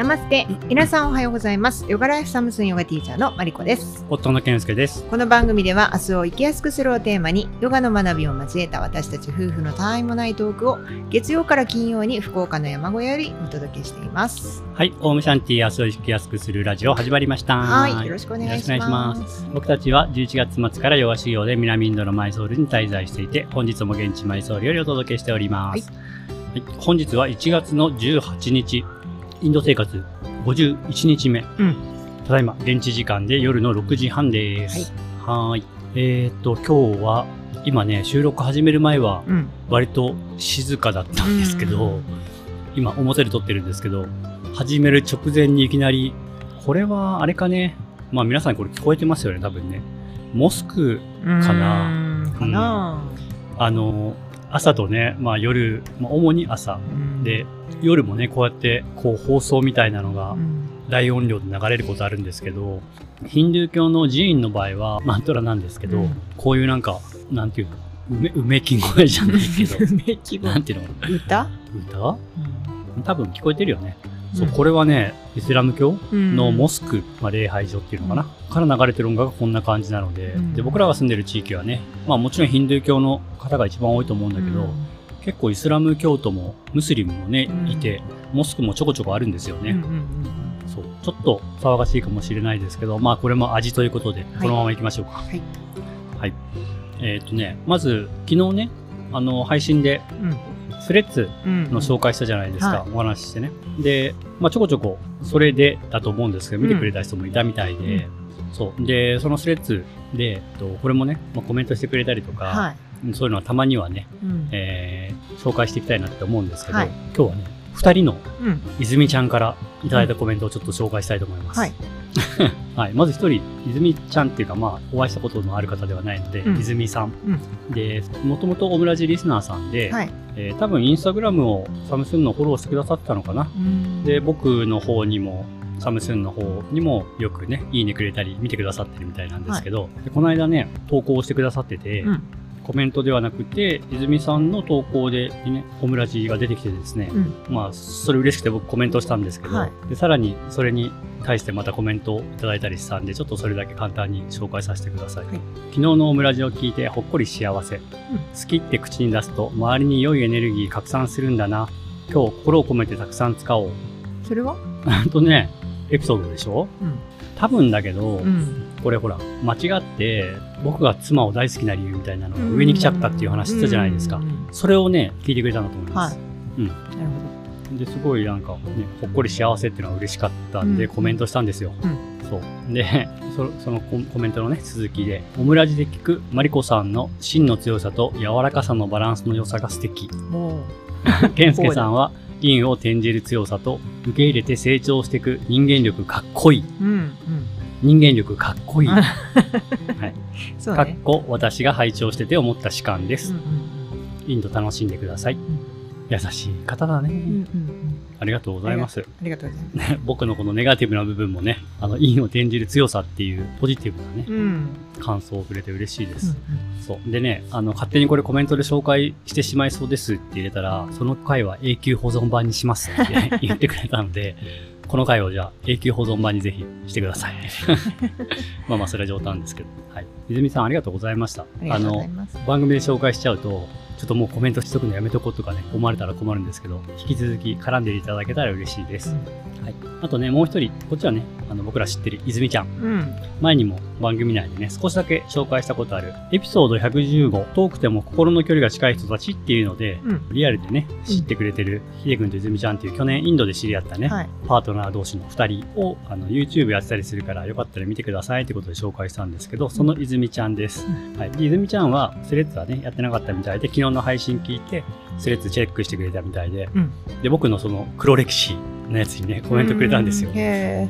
ナマステ。皆さんおはようございます。ヨガライフサムスンヨガティーチャーのマリコです。夫の健介です。この番組では明日を生きやすくするをテーマにヨガの学びを交えた私たち夫婦のたわいもないトークを月曜から金曜に福岡の山小屋よりお届けしています。はい、オウムシャンティー明日を生きやすくするラジオ始まりました。はいよろしくお願いします。僕たちは11月末からヨガ修行で南インドのマイソールに滞在していて、本日も現地マイソールよりお届けしております。はい、本日は1月の18日、インド生活51日目。うんただいま、現地時間で夜の6時半です。はーい。えーっと、今日は、今ね、収録始める前は、うん割と静かだったんですけど、うん今表で撮ってるんですけど、始める直前にいきなり、これはあれかね、まあ皆さんこれ聞こえてますよね、多分ね。モスク、かな？うーんかな、あの、朝とね、まあ夜、まあ主に朝。うんで、夜もね、こうやって、こう放送みたいなのがうん。大音量で流れることあるんですけど、ヒンドゥー教の寺院の場合はマントラなんですけど、うん。こういうなんか、なんていうの、うめ、うめき声じゃないけど、めき声。なんていうの？か歌、な、歌多分聞こえてるよね。そう、うんこれはね、イスラム教うん。のモスク、まあ、礼拝所っていうのかな、から流れてる音楽がこんな感じなので、うん。で、僕らが住んでる地域はね、まあもちろんヒンドゥー教の方が一番多いと思うんだけど、結構イスラム教徒もムスリムもね、うんいて、モスクもちょこちょこあるんですよね。うんうんうんそう。ちょっと騒がしいかもしれないですけど、まあこれも味ということで、このまま行きましょうか。はいはい。えーっとね、まず、昨日ね、あの、配信で、うんスレッズうんの紹介したじゃないですか、はいお話ししてね。で、まあ、ちょこちょこ、それでだと思うんですけど、見てくれた人もいたみたいで、そう。で、そのスレッズで、えっとこれもね、まあ、コメントしてくれたりとか、はいうんそういうのはたまにはね、うんえー紹介していきたいなって思うんですけど、はい今日はね、二人のうん泉ちゃんからいただいたコメントをちょっと紹介したいと思います。はい。はい。まず一人、泉ちゃんっていうか、まあ、お会いしたことのある方ではないので、うん泉さん。で、もともとオムラジリスナーさんで、はいえー多分インスタグラムをサムスンのフォローしてくださったのかな。うんで、僕の方にも、サムスンの方にもよくね、いいねくれたり、見てくださってるみたいなんですけど、でこの間ね、投稿してくださってて、うんコメントではなくて、泉さんの投稿でね、オムラジが出てきてですね、うんまあ、それ嬉しくて僕コメントしたんですけど、はいでさらにそれに対してまたコメントをいただいたりしたんで、ちょっとそれだけ簡単に紹介させてください。はい昨日のオムラジを聞いてほっこり幸せ。好きって口に出すと周りに良いエネルギー拡散するんだな。今日心を込めてたくさん使おう。それは？あとね、エピソードでしょ？うん多分だけど、うんこれほら、間違って僕が妻を大好きな理由みたいなのが上に来ちゃったっていう話したじゃないですかそれをね、聞いてくれたんだと思います。うん。なるほで、すごいなんかね、ほっこり幸せっていうのが嬉しかったんで、うんコメントしたんですよ。うんそう。で、そそのココメントのね、続きで、オムラジで聞くマリコさんの芯の強さと柔らかさのバランスの良さが素敵。スケさんは、陰を転じる強さと、受け入れて成長していく人間力かっこいい。ううんうん人間力かっこいい。あはい。そうねかっこ、私が拝聴してて思った主観です。うんうんインド楽しんでください。優しい方だね。うんうんうんありがとうございます。ありがとうございますね僕のこのネガティブな部分もね、あの、陰を転じる強さっていうポジティブなね、うん感想をくれて嬉しいでうんす。そう。でね、あの、勝手にこれコメントで紹介してしまいそうですって入れたら、その回は永久保存版にしますって 言ってくれたので、この回をじゃあ永久保存版にぜひしてください。まあまあ、それは冗談ですけど。はい。泉さんありがとうございました。ありがとうございの、ます番組で紹介しちゃうと、ちょっともうコメントしとくのやめとこうとかね、思われたら困るんですけど、引き続き絡んでいただけたら嬉しいです。はい。あとね、もう一人、こっちはね、あの、僕ら知ってる泉ちゃん。うん前にも番組内でね、少しだけ紹介したことある、エピソード115、遠くても心の距離が近い人たちっていうので、うん。リアルでね、知ってくれてる、ひでくんと泉ちゃんっていう去年インドで知り合ったね、はい。パートナー同士の2人をあの YouTube やってたりするからよかったら見てくださいってことで紹介したんですけど、その泉ちゃんです。はい。で泉ちゃんはスレッズはね、やってなかったみたいで、昨日の配信聞いて、スレッズチェックしてくれたみたいで、うん。で、僕のその黒歴史のやつにね、コメントくれたんですよ。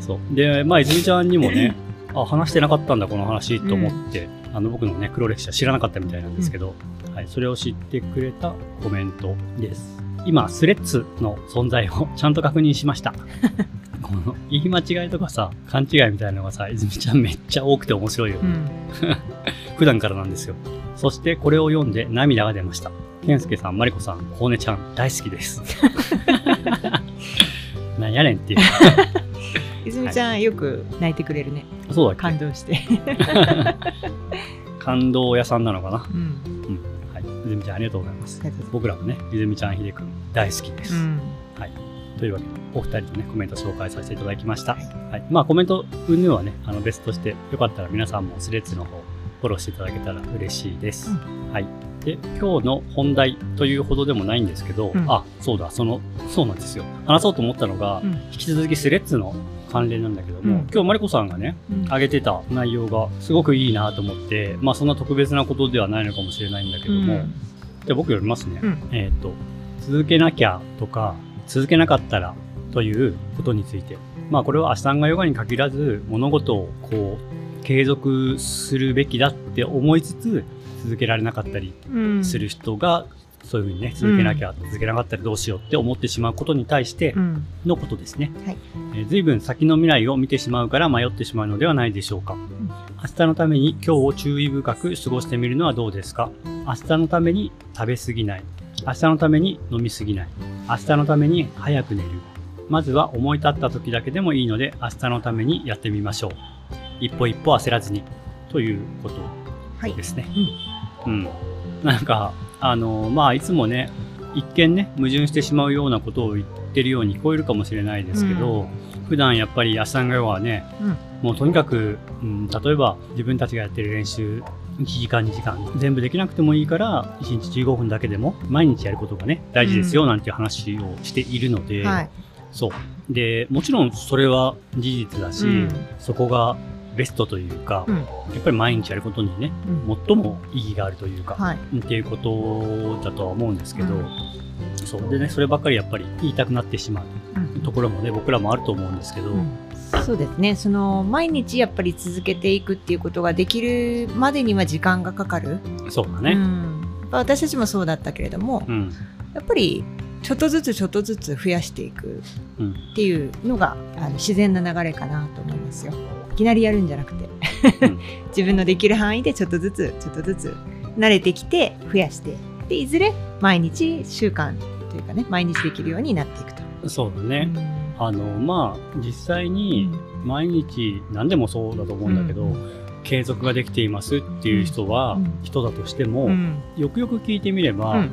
そう。で、まあ、泉ちゃんにもね、あ、話してなかったんだ、この話、と思って、あの、僕のね、黒歴史は知らなかったみたいなんですけど、はい、それを知ってくれたコメントです。今、スレッズの存在をちゃんと確認しました。この言い間違いとかさ、勘違いみたいなのがさ、泉ちゃんめっちゃ多くて面白いよね。うん 普段からなんですよ。そしてこれを読んで涙が出ました。健介さん、マリコさん、コウネちゃん、大好きです。なんやねんっていう。泉ちゃん、よく泣いてくれるね。そうだっ感動して。け 感動屋さんなのかな？うん。はい。ゆずみちゃんありがとうございます僕らもね、ゆずみちゃん、ひでくん大好きです。うん。というわけで、お二人のね、コメント紹介させていただきました。はいはい。まあ、コメント、云々はね、あの、別として、よかったら皆さんもスレッズの方、フォローしていただけたら嬉しいです。はい。で、今日の本題というほどでもないんですけど、うんあ、そうだ、その、そうなんですよ。話そうと思ったのが、うん引き続きスレッズの関連なんだけども、うん。今日マリコさんがね、うん。上げてた内容がすごくいいなと思って、まあそんな特別なことではないのかもしれないんだけども、うん。じゃあ僕読みますね。うん。えっ、と、続けなきゃとか、続けなかったらということについて。まあこれはアシタンガヨガに限らず、物事をこう、継続するべきだって思いつつ、続けられなかったりうん。する人が、そういうふうにね、続けなきゃ、続けなかったらどうしようって思ってしまうことに対してうん。のことですね。はいえー随分先の未来を見てしまうから迷ってしまうのではないでしょうか。明日のために今日を注意深く過ごしてみるのはどうですか？明日のために食べ過ぎない。明日のために飲み過ぎない。明日のために早く寝る。まずは思い立った時だけでもいいので明日のためにやってみましょう。一歩一歩焦らずに。ということはいで。すね。うん。なんか、あの、まあ、いつもね、一見ね、矛盾してしまうようなことを言ってるように聞こえるかもしれないですけど、普段やっぱりアシタンガヨガはね、うんもうとにかく、うん、例えば自分たちがやってる練習、1時間2時間、全部できなくてもいいから、1日15分だけでも、毎日やることがね、大事ですよ、なんていう話をしているので、はい。そう。で、もちろんそれは事実だし、うんそこがベストというか、うん。やっぱり毎日やることにね、うん。最も意義があるというか、はい。っていうことだとは思うんですけど、うん。そう。でねそればっかりやっぱり言いたくなってしまううん。ところもね僕らもあると思うんですけど、うん。そうですね。その毎日やっぱり続けていくっていうことができるまでには時間がかかる、うそうだね、私たちもそうだったけれども、うん。やっぱりちょっとずつちょっとずつ増やしていくうんっていうのがあの自然な流れかなと思いますよいきなりやるんじゃなくて、うん。自分のできる範囲でちょっとずつちょっとずつ慣れてきて増やしてでいずれ毎日習慣というかね毎日できるようになっていくと。そうだね、あのまあ実際うにん。毎日何でもそうだと思うんだけど、うん。継続ができていますっていう人は、うん。人だとしても、うん。よくよく聞いてみれば、うん。やっ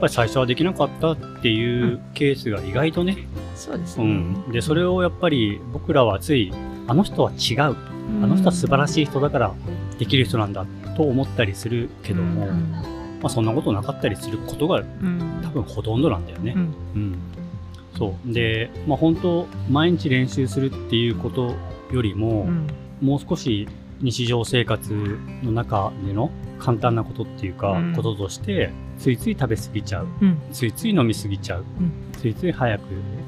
ぱり最初はできなかったっていうケースが意外とね、うそうですね。ん、でそれをやっぱり僕らはついあの人は違う。あの人は素晴らしい人だからできる人なんだと思ったりするけども、うん。まあ、そんなことなかったりすることがうん。多分ほとんどなんだよね。うん。うん。そう。で、まあ、本当毎日練習するっていうことよりも、うん。もう少し日常生活の中での簡単なことっていうか、うん。こととしてついつい食べ過ぎちゃう。うん。ついつい飲み過ぎちゃう、うん。ついつい早く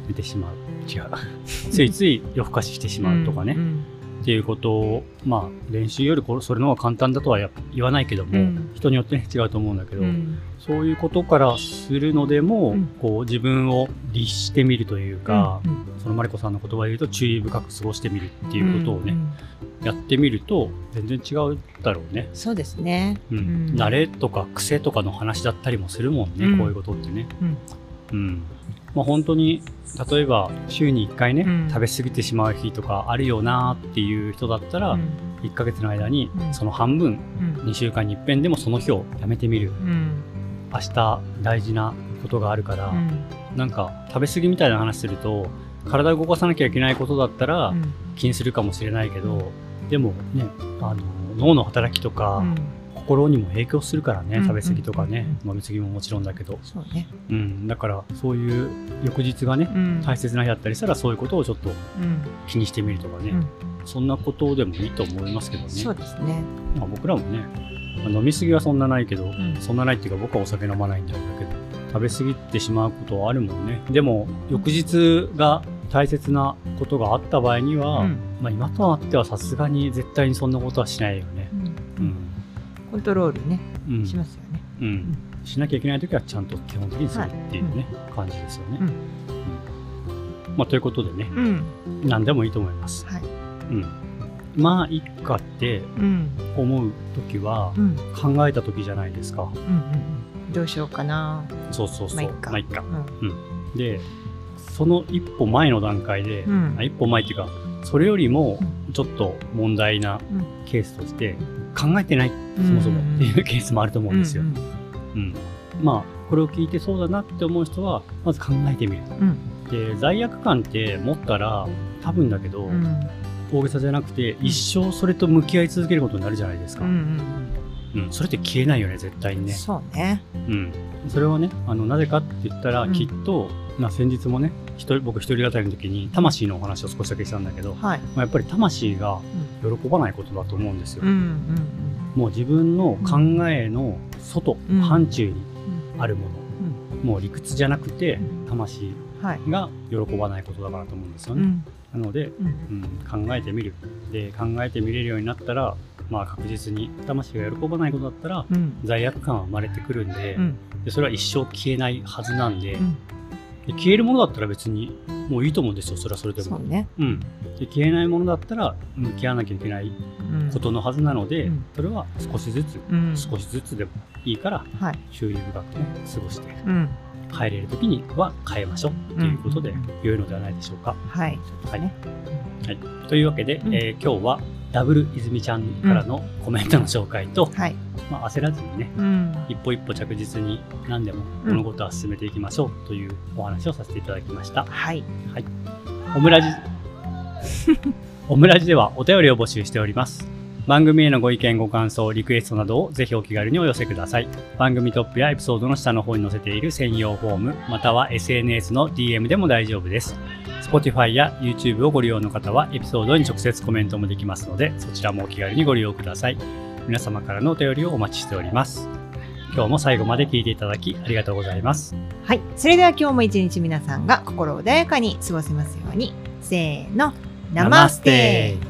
寝てしまう違うついつい夜更かししてしまうとかね、うんっていうことを、まあ、練習よりそれの方が簡単だとはや言わないけども、うん。人によって、ね、違うと思うんだけど、うん。そういうことからするのでも、うん。こう自分を律してみるというか、うんそのマリコさんの言葉で言うと注意深く過ごしてみるっていうことをね、やってみると全然違うだろうね。そうですね。うん。うん。慣れとか癖とかの話だったりもするもんね、うん。こういうことってね。うん。うんまあ、本当に例えば週に1回ね、うん。食べ過ぎてしまう日とかあるよなっていう人だったら、うん。1ヶ月の間にうん。その半分、うん。2週間に一遍でもその日をやめてみる。うん。明日大事なことがあるから、うん。なんか食べ過ぎみたいな話すると体を動かさなきゃいけないことだったらうん。気にするかもしれないけど、でもねあの脳の働きとか、うん心にも影響するからねうん食べ過ぎとかね、う飲み過ぎももちろんだけど、そうね。うん、だからそういう翌日がねうん大切な日だったりしたらそういうことをちょっとうん気にしてみるとかね、うんそんなことでもいいと思いますけどね。そうですね。まあ、僕らもね、まあ飲み過ぎはそんなないけど、んそんなないっていうか僕はお酒飲まないんだけど、食べ過ぎてしまうことはあるもんね。でも、翌日が大切なことがあった場合には、うんまあ今となってはさすがに絶対にそんなことはしないよね。うんうん。コントロールねうん。しますよね。うん。しなきゃいけないときはちゃんと基本的にするっていうね、感じですよね。うんうんまあ、ということでね、うん何でもいいと思います。はい。うん。まあ、いっかってうん思うときはう、ん考えたときじゃないですか。うんうんどうしようかな。そうそうそう。まあいっかまあいっかうんで、その一歩前の段階で、うんあ一歩前っていうかそれよりもちょっと問題なうんケースとして考えてないそもそも。っていうケースもあると思うんですよ。うんうん。まあこれを聞いてそうだなって思う人はまず考えてみる。うん。で罪悪感って持ったら多分だけど、うん。大げさじゃなくて一生それと向き合い続けることになるじゃないですか。うん。それって消えないよね絶対にね。そうね。うん、それはねあのなぜかって言ったら、うん。きっと、まあ、先日もね僕一人語りの時に魂のお話を少しだけしたんだけど、まはい。あ、やっぱり魂が喜ばないことだと思うんですよ。うんうんもう自分の考えの外、うん。範疇にうん。あるもの、もう理屈じゃなくてうん。魂はい。が喜ばないことだからと思うんですよね。うん。なので、うん。うん、考えてみる。で考えてみれるようになったら、まあ、確実に魂が喜ばないことだったらうん。罪悪感は生まれてくるんで,、うん。でそれは一生消えないはずなんで消えるものだったら別にもういいと思うんですよ。それはそれでも。そうね。うん、で消えないものだったら向き合わなきゃいけないうん。ことのはずなので、うん。それは少しずつ、うん。少しずつでもいいからはい。注意深くね過ごしてうん。帰れる時には変えましょうっていうことでうん。良いのではないでしょうか。はい。はい。ね。はい、というわけで、うん。えー今日はダブル泉ちゃんからのコメントの紹介と、はい。まあ、焦らずにねうん。一歩一歩着実に何でも物事は進めていきましょうというお話をさせていただきました。はい。オムラジ。オムラジではお便りを募集しております。番組へのご意見ご感想リクエストなどをぜひお気軽にお寄せください。番組トップやエピソードの下の方に載せている専用フォームまたは SNS の DM でも大丈夫です。Spotify や YouTube をご利用の方はエピソードに直接コメントもできますのでそちらもお気軽にご利用ください。皆様からのお便りをお待ちしております。今日も最後まで聞いていただきありがとうございます。はい。それでは今日も一日皆さんが心穏やかに過ごせますように。せーの。ナマステ